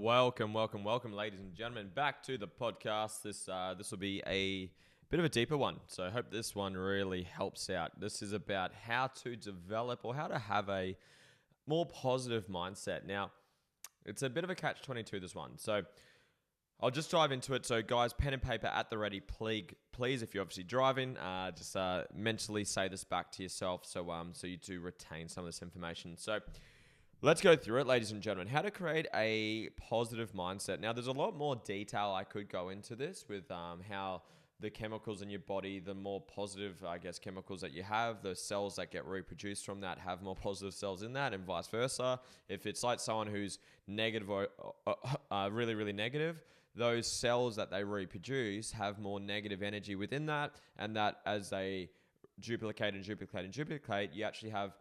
Welcome, welcome, welcome, ladies and gentlemen, back to the podcast. This uh, this will be a bit of a deeper one, so I hope this one really helps out. This is about how to develop or how to have a more positive mindset. Now, it's a bit of a catch twenty two. This one, so I'll just dive into it. So, guys, pen and paper at the ready. Please, please, if you're obviously driving, uh, just uh, mentally say this back to yourself, so um, so you do retain some of this information. So. Let's go through it, ladies and gentlemen. How to create a positive mindset. Now, there's a lot more detail I could go into this with um, how the chemicals in your body, the more positive, I guess, chemicals that you have, the cells that get reproduced from that have more positive cells in that, and vice versa. If it's like someone who's negative or uh, uh, really, really negative, those cells that they reproduce have more negative energy within that, and that as they duplicate and duplicate and duplicate, you actually have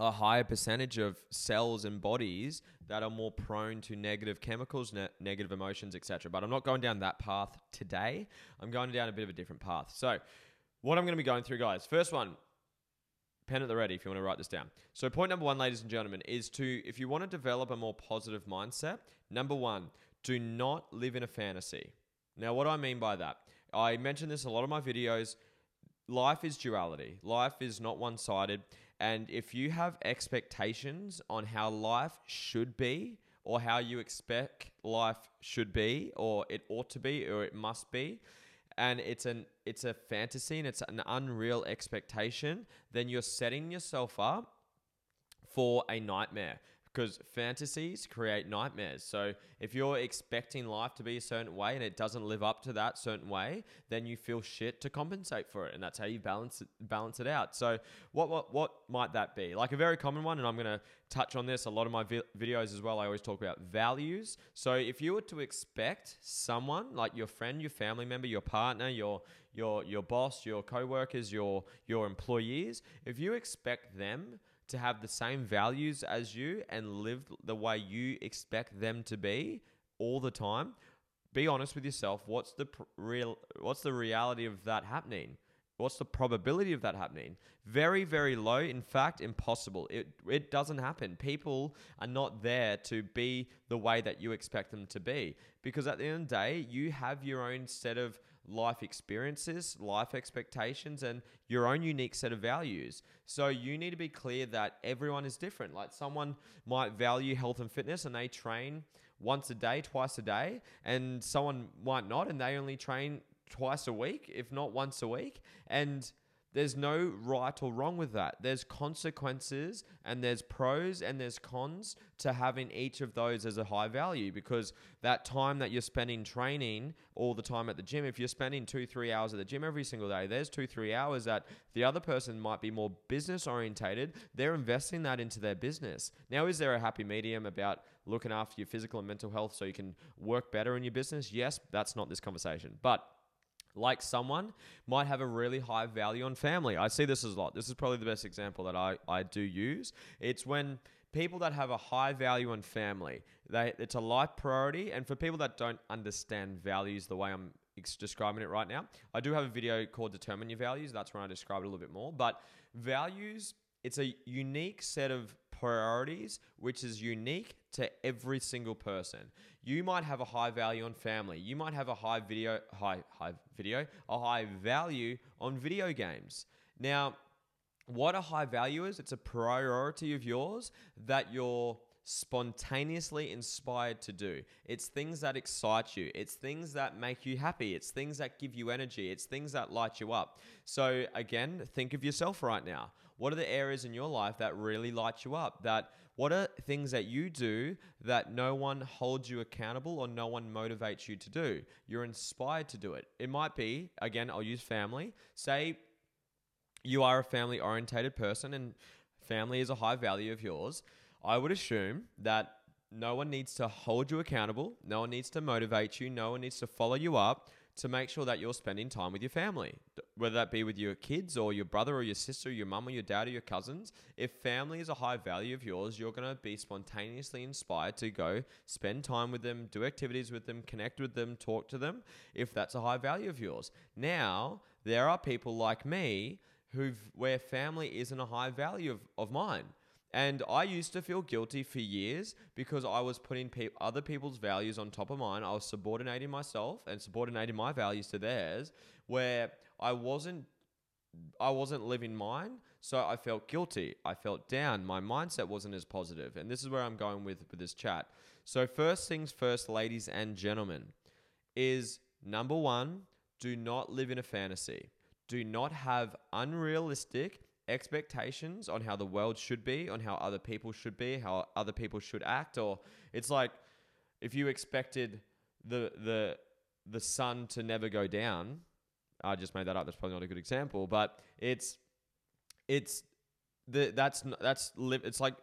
a higher percentage of cells and bodies that are more prone to negative chemicals, ne- negative emotions, etc. But I'm not going down that path today. I'm going down a bit of a different path. So, what I'm going to be going through, guys. First one, pen at the ready if you want to write this down. So, point number one, ladies and gentlemen, is to if you want to develop a more positive mindset, number one, do not live in a fantasy. Now, what do I mean by that? I mentioned this in a lot of my videos. Life is duality. Life is not one sided. And if you have expectations on how life should be, or how you expect life should be, or it ought to be, or it must be, and it's an it's a fantasy and it's an unreal expectation, then you're setting yourself up for a nightmare because fantasies create nightmares. So if you're expecting life to be a certain way and it doesn't live up to that certain way, then you feel shit to compensate for it, and that's how you balance it, balance it out. So what what what might that be? Like a very common one, and I'm gonna touch on this a lot of my vi- videos as well. I always talk about values. So if you were to expect someone like your friend, your family member, your partner, your your your boss, your co-workers, your your employees, if you expect them to have the same values as you and live the way you expect them to be all the time, be honest with yourself. What's the pr- real? What's the reality of that happening? What's the probability of that happening? Very, very low. In fact, impossible. It it doesn't happen. People are not there to be the way that you expect them to be because at the end of the day, you have your own set of life experiences, life expectations, and your own unique set of values. So you need to be clear that everyone is different. Like someone might value health and fitness and they train once a day, twice a day, and someone might not and they only train twice a week, if not once a week. And there's no right or wrong with that. There's consequences and there's pros and there's cons to having each of those as a high value because that time that you're spending training all the time at the gym, if you're spending two, three hours at the gym every single day, there's two, three hours that the other person might be more business orientated. They're investing that into their business. Now, is there a happy medium about looking after your physical and mental health so you can work better in your business? Yes, that's not this conversation. But like someone might have a really high value on family. I see this a lot. This is probably the best example that I, I do use. It's when people that have a high value on family, they it's a life priority. And for people that don't understand values the way I'm describing it right now, I do have a video called Determine Your Values. That's where I describe it a little bit more. But values, it's a unique set of priorities, which is unique to every single person. You might have a high value on family. You might have a high video, high high video, a high value on video games. Now, what a high value is, it's a priority of yours that you're spontaneously inspired to do. It's things that excite you. It's things that make you happy. It's things that give you energy. It's things that light you up. So, again, think of yourself right now. What are the areas in your life that really light you up? That what are things that you do that no one holds you accountable or no one motivates you to do? You're inspired to do it. It might be, again, I'll use family. Say you are a family orientated person and family is a high value of yours. I would assume that no one needs to hold you accountable, no one needs to motivate you, no one needs to follow you up to make sure that you're spending time with your family, whether that be with your kids or your brother or your sister, or your mum or your dad or your cousins. If family is a high value of yours, you're going to be spontaneously inspired to go spend time with them, do activities with them, connect with them, talk to them, if that's a high value of yours. Now, there are people like me who where family isn't a high value of, of mine. And I used to feel guilty for years because I was putting pe- other people's values on top of mine. I was subordinating myself and subordinating my values to theirs, where I wasn't I wasn't living mine, so I felt guilty. I felt down. My mindset wasn't as positive. And this is where I'm going with, with this chat. So, first things first, ladies and gentlemen, is number one, do not live in a fantasy. Do not have unrealistic expectations on how the world should be, on how other people should be, how other people should act. Or it's like if you expected the the the sun to never go down. I just made that up. That's probably not a good example, but it's it's the that's that's it's like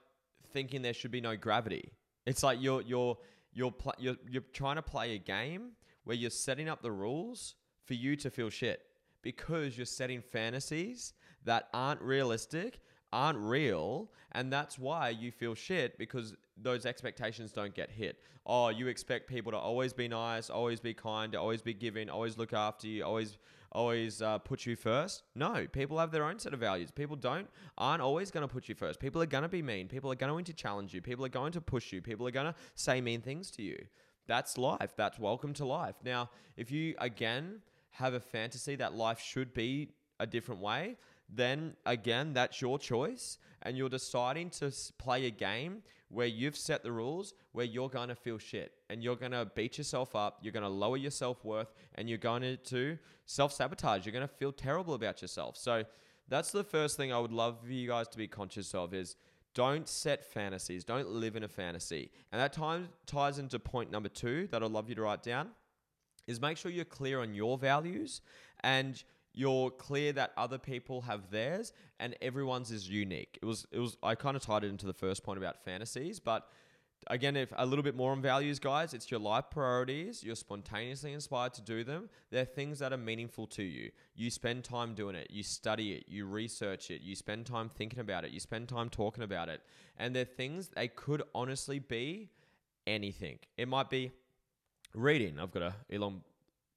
thinking there should be no gravity. It's like you're you're you're pl- you're you're trying to play a game where you're setting up the rules for you to feel shit because you're setting fantasies that aren't realistic, aren't real, and that's why you feel shit because those expectations don't get hit. Oh, you expect people to always be nice, always be kind, always be giving, always look after you, always always uh, put you first. No, people have their own set of values. People don't aren't always going to put you first. People are going to be mean. People are going to challenge you. People are going to push you. People are going to say mean things to you. That's life. That's welcome to life. Now, if you again have a fantasy that life should be a different way, then again, that's your choice. And you're deciding to play a game where you've set the rules, where you're going to feel shit and you're going to beat yourself up. You're going to lower your self worth and you're going to self sabotage. You're going to feel terrible about yourself. So that's the first thing I would love for you guys to be conscious of is don't set fantasies. Don't live in a fantasy. And that time ties into point number two that I'd love you to write down is make sure you're clear on your values and you're clear that other people have theirs and everyone's is unique. It was it was I kind of tied it into the first point about fantasies, but again, if a little bit more on values, guys, it's your life priorities. You're spontaneously inspired to do them. They're things that are meaningful to you. You spend time doing it. You study it. You research it. You spend time thinking about it. You spend time talking about it. And they're things they could honestly be anything. It might be reading. I've got a Elon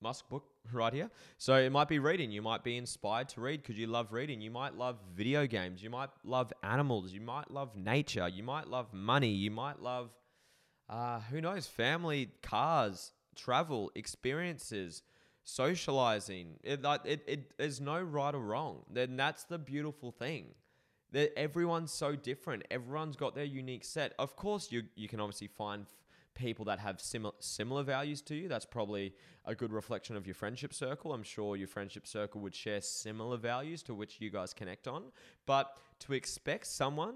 Musk book right here. So it might be reading. You might be inspired to read because you love reading. You might love video games. You might love animals. You might love nature. You might love money. You might love, uh, who knows, family, cars, travel, experiences, socializing. It, it, it, there's no right or wrong. Then that's the beautiful thing. That everyone's so different. Everyone's got their unique set. Of course, you you can obviously find people that have similar similar values to you. That's probably a good reflection of your friendship circle. I'm sure your friendship circle would share similar values to which you guys connect on. But to expect someone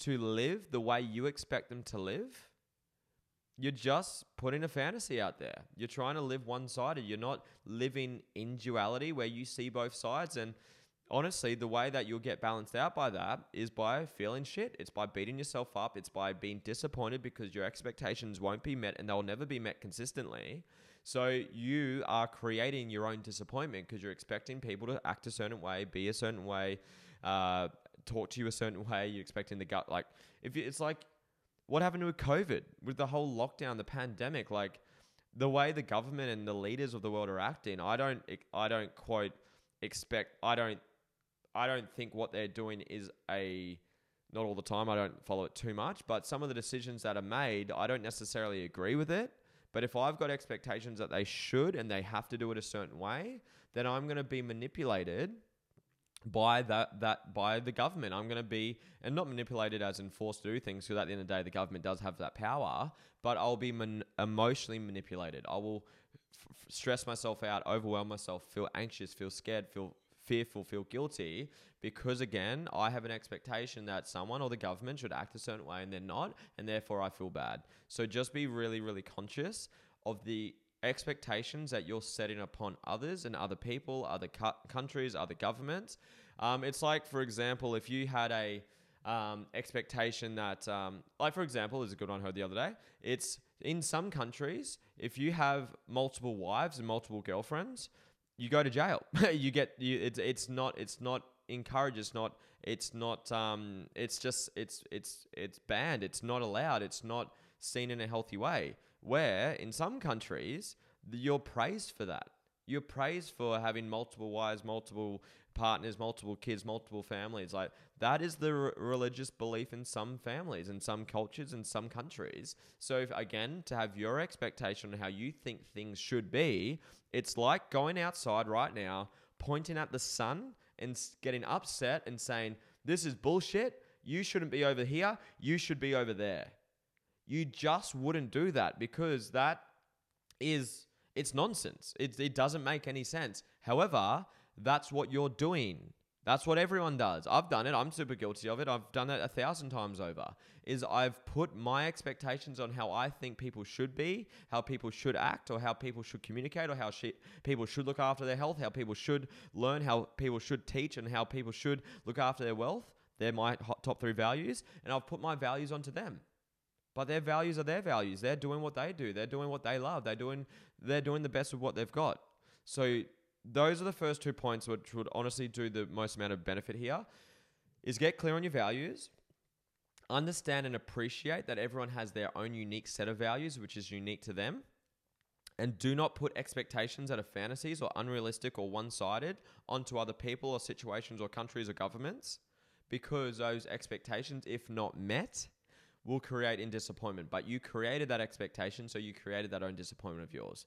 to live the way you expect them to live, you're just putting a fantasy out there. You're trying to live one sided. You're not living in duality where you see both sides and honestly, the way that you'll get balanced out by that is by feeling shit. It's by beating yourself up. It's by being disappointed because your expectations won't be met and they'll never be met consistently. So you are creating your own disappointment because you're expecting people to act a certain way, be a certain way, uh, talk to you a certain way. You're expecting the gut, like if it's like what happened to COVID with the whole lockdown, the pandemic, like the way the government and the leaders of the world are acting. I don't, I don't quote expect. I don't I don't think what they're doing is a not all the time. I don't follow it too much, but some of the decisions that are made, I don't necessarily agree with it. But if I've got expectations that they should and they have to do it a certain way, then I'm going to be manipulated by that that by the government. I'm going to be and not manipulated as enforced to do things because at the end of the day the government does have that power, but I'll be man- emotionally manipulated. I will f- stress myself out, overwhelm myself, feel anxious, feel scared, feel fearful, feel guilty because again, I have an expectation that someone or the government should act a certain way and they're not, and therefore I feel bad. So just be really, really conscious of the expectations that you're setting upon others and other people, other cu- countries, other governments. Um, it's like, for example, if you had a um, expectation that, um, like for example, is a good one I heard the other day. It's in some countries, if you have multiple wives and multiple girlfriends, you go to jail. you get you. It's it's not it's not encouraged. It's not it's not um it's just it's it's it's banned. It's not allowed. It's not seen in a healthy way. Where in some countries you're praised for that. You're praised for having multiple wives, multiple partners, multiple kids, multiple families. Like that is the r- religious belief in some families in some cultures in some countries. So if, again, to have your expectation on how you think things should be, it's like going outside right now, pointing at the sun and getting upset and saying, "This is bullshit. You shouldn't be over here. You should be over there." You just wouldn't do that because that is it's nonsense. It, it doesn't make any sense. However, that's what you're doing. That's what everyone does. I've done it. I'm super guilty of it. I've done it a thousand times over. Is I've put my expectations on how I think people should be, how people should act, or how people should communicate, or how she, people should look after their health, how people should learn, how people should teach, and how people should look after their wealth. They're my top three values, and I've put my values onto them. But their values are their values. They're doing what they do. They're doing what they love. They're doing they're doing the best with what they've got. So those are the first two points which would honestly do the most amount of benefit here is get clear on your values understand and appreciate that everyone has their own unique set of values which is unique to them and do not put expectations that are fantasies or unrealistic or one-sided onto other people or situations or countries or governments because those expectations if not met will create in disappointment but you created that expectation so you created that own disappointment of yours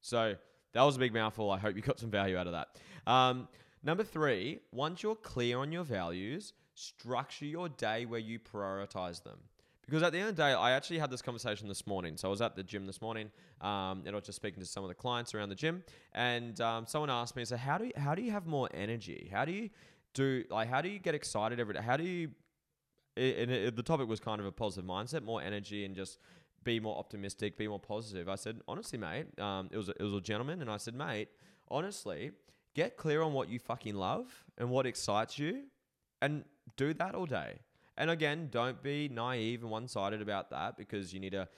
so that was a big mouthful. I hope you got some value out of that. Um, number three, once you're clear on your values, structure your day where you prioritize them. Because at the end of the day, I actually had this conversation this morning. So I was at the gym this morning, um, and I was just speaking to some of the clients around the gym, and um, someone asked me, "So how do you, how do you have more energy? How do you do like how do you get excited every day? How do you?" And it, the topic was kind of a positive mindset, more energy, and just be more optimistic, be more positive. I said, honestly, mate, um, it was a, it was a gentleman, and I said, mate, honestly, get clear on what you fucking love and what excites you, and do that all day. And again, don't be naive and one sided about that because you need to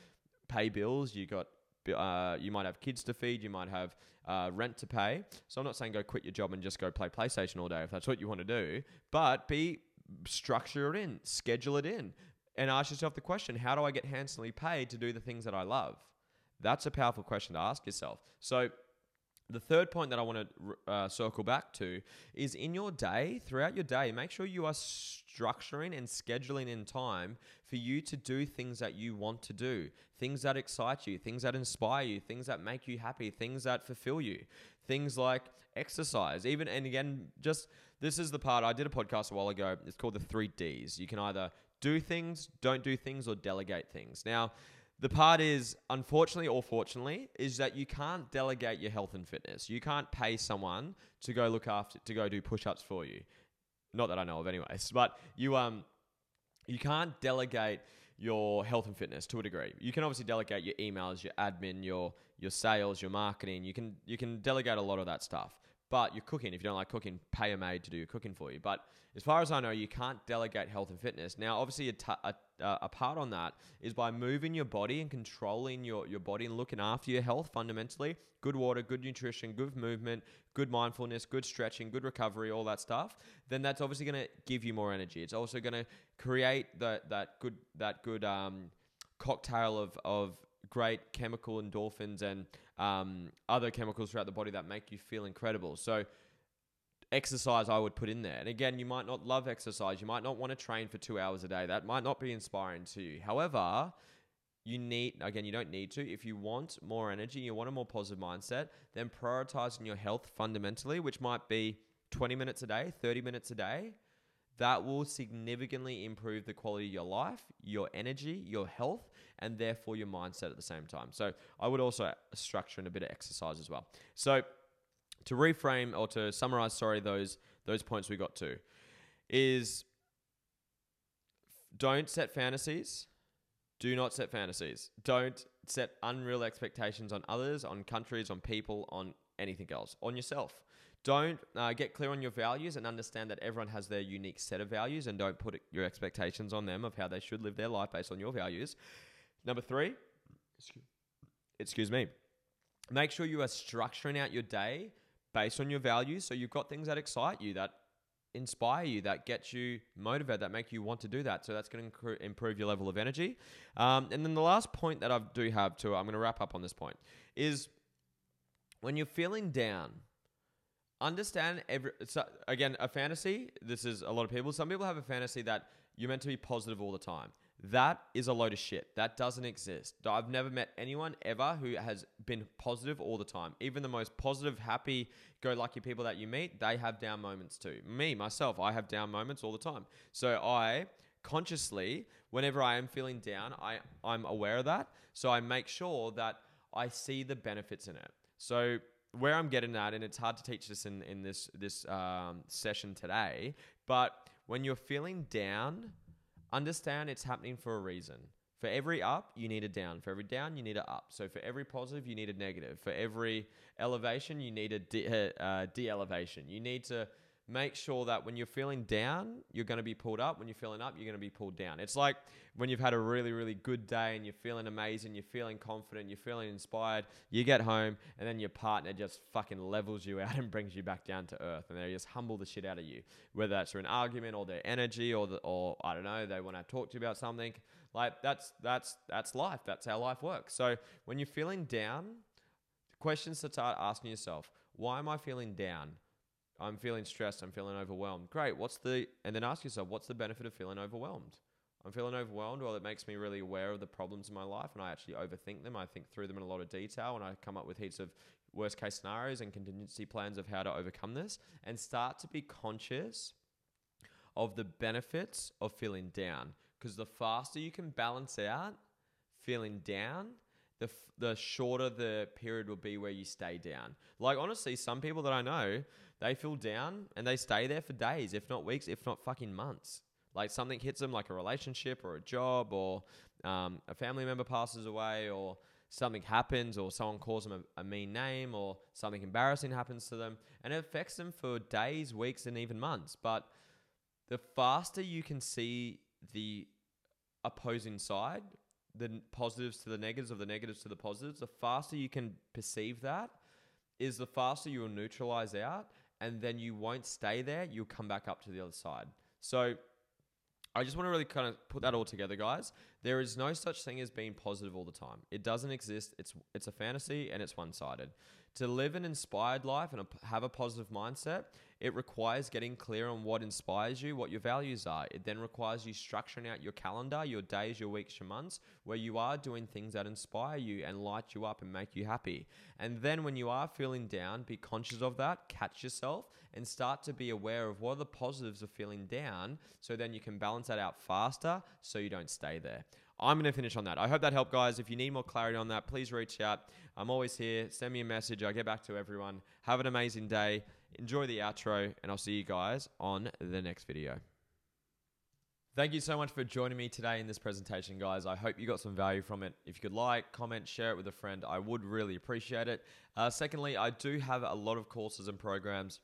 pay bills. You got uh, you might have kids to feed, you might have uh, rent to pay. So I'm not saying go quit your job and just go play PlayStation all day if that's what you want to do, but be structure it in, schedule it in and ask yourself the question how do I get handsomely paid to do the things that I love? That's a powerful question to ask yourself. So, the third point that I want to uh, circle back to is in your day, throughout your day, make sure you are structuring and scheduling in time for you to do things that you want to do, things that excite you, things that inspire you, things that make you happy, things that fulfill you, things like exercise. Even, and again, just this is the part I did a podcast a while ago. It's called the three D's. You can either do things, don't do things, or delegate things. Now, the part is, unfortunately or fortunately, is that you can't delegate your health and fitness. You can't pay someone to go look after, to go do push ups for you. Not that I know of, anyways. But you um, you can't delegate your health and fitness to a degree. You can obviously delegate your emails, your admin, your your sales, your marketing. You can you can delegate a lot of that stuff. But you're cooking. If you don't like cooking, pay a maid to do your cooking for you. But as far as I know, you can't delegate health and fitness. Now, obviously, a, t- a, a part on that is by moving your body and controlling your, your body and looking after your health fundamentally. Good water, good nutrition, good movement, good mindfulness, good stretching, good recovery, all that stuff. Then that's obviously going to give you more energy. It's also going to create the, that good that good um, cocktail of, of great chemical endorphins and um, other chemicals throughout the body that make you feel incredible. So, exercise I would put in there. And again, you might not love exercise. You might not want to train for two hours a day. That might not be inspiring to you. However, you need, again, you don't need to. If you want more energy, you want a more positive mindset, then prioritizing your health fundamentally, which might be 20 minutes a day, 30 minutes a day, that will significantly improve the quality of your life, your energy, your health, and therefore your mindset at the same time. So I would also structure in a bit of exercise as well. So to reframe or to summarize, sorry, those those points we got to is don't set fantasies. Do not set fantasies. Don't set unreal expectations on others, on countries, on people, on anything else, on yourself. Don't uh, get clear on your values and understand that everyone has their unique set of values and don't put your expectations on them of how they should live their life based on your values. Number three, excuse me, make sure you are structuring out your day based on your values. So you've got things that excite you, that inspire you, that get you motivated, that make you want to do that. So that's going to improve your level of energy. Um, and then the last point that I do have to, I'm going to wrap up on this point, is when you're feeling down, understand every so again a fantasy this is a lot of people some people have a fantasy that you're meant to be positive all the time. That is a load of shit. That doesn't exist. I've never met anyone ever who has been positive all the time. Even the most positive happy go lucky people that you meet they have down moments too. Me myself i have down moments all the time. So i consciously whenever i am feeling down i i'm aware of that. So i make sure that i see the benefits in it. So where I'm getting at, and it's hard to teach this in, in this this um, session today, but when you're feeling down, understand it's happening for a reason. For every up, you need a down. For every down, you need a up. So for every positive, you need a negative. For every elevation, you need a de- uh, de-elevation. You need to make sure that when you're feeling down, you're going to be pulled up. When you're feeling up, you're going to be pulled down. It's like when you've had a really, really good day and you're feeling amazing, you're feeling confident, you're feeling inspired. You get home and then your partner just fucking levels you out and brings you back down to earth, and they just humble the shit out of you. Whether that's through an argument or their energy or the, or I don't know, they want to talk to you about something. Like that's that's that's life. That's how life works. So when you're feeling down, questions to start asking yourself: Why am I feeling down? I'm feeling stressed. I'm feeling overwhelmed. Great. What's the, and then ask yourself, what's the benefit of feeling overwhelmed? I'm feeling overwhelmed. Well, it makes me really aware of the problems in my life and I actually overthink them. I think through them in a lot of detail and I come up with heaps of worst case scenarios and contingency plans of how to overcome this and start to be conscious of the benefits of feeling down. Because the faster you can balance out feeling down, the, f- the shorter the period will be where you stay down. Like, honestly, some people that I know, they feel down and they stay there for days, if not weeks, if not fucking months. Like something hits them, like a relationship or a job, or um, a family member passes away, or something happens, or someone calls them a, a mean name, or something embarrassing happens to them, and it affects them for days, weeks, and even months. But the faster you can see the opposing side, the positives to the negatives, of the negatives to the positives, the faster you can perceive that, is the faster you will neutralize out and then you won't stay there. You'll come back up to the other side. So I just want to really kind of put that all together, guys. There is no such thing as being positive all the time. It doesn't exist. It's it's a fantasy and it's one-sided. To live an inspired life and have a positive mindset, it requires getting clear on what inspires you, what your values are. It then requires you structuring out your calendar, your days, your weeks, your months, where you are doing things that inspire you and light you up and make you happy. And then when you are feeling down, be conscious of that, catch yourself, and start to be aware of what are the positives of feeling down so then you can balance that out faster so you don't stay there. I'm going to finish on that. I hope that helped, guys. If you need more clarity on that, please reach out. I'm always here. Send me a message. I'll get back to everyone. Have an amazing day. Enjoy the outro, and I'll see you guys on the next video. Thank you so much for joining me today in this presentation, guys. I hope you got some value from it. If you could like, comment, share it with a friend, I would really appreciate it. Uh, secondly, I do have a lot of courses and programs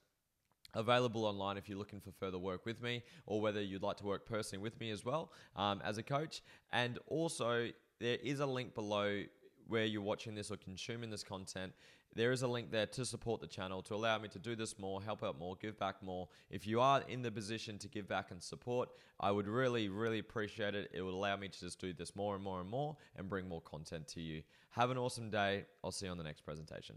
available online if you're looking for further work with me or whether you'd like to work personally with me as well um, as a coach. And also, there is a link below where you're watching this or consuming this content. There is a link there to support the channel, to allow me to do this more, help out more, give back more. If you are in the position to give back and support, I would really, really appreciate it. It would allow me to just do this more and more and more and bring more content to you. Have an awesome day. I'll see you on the next presentation.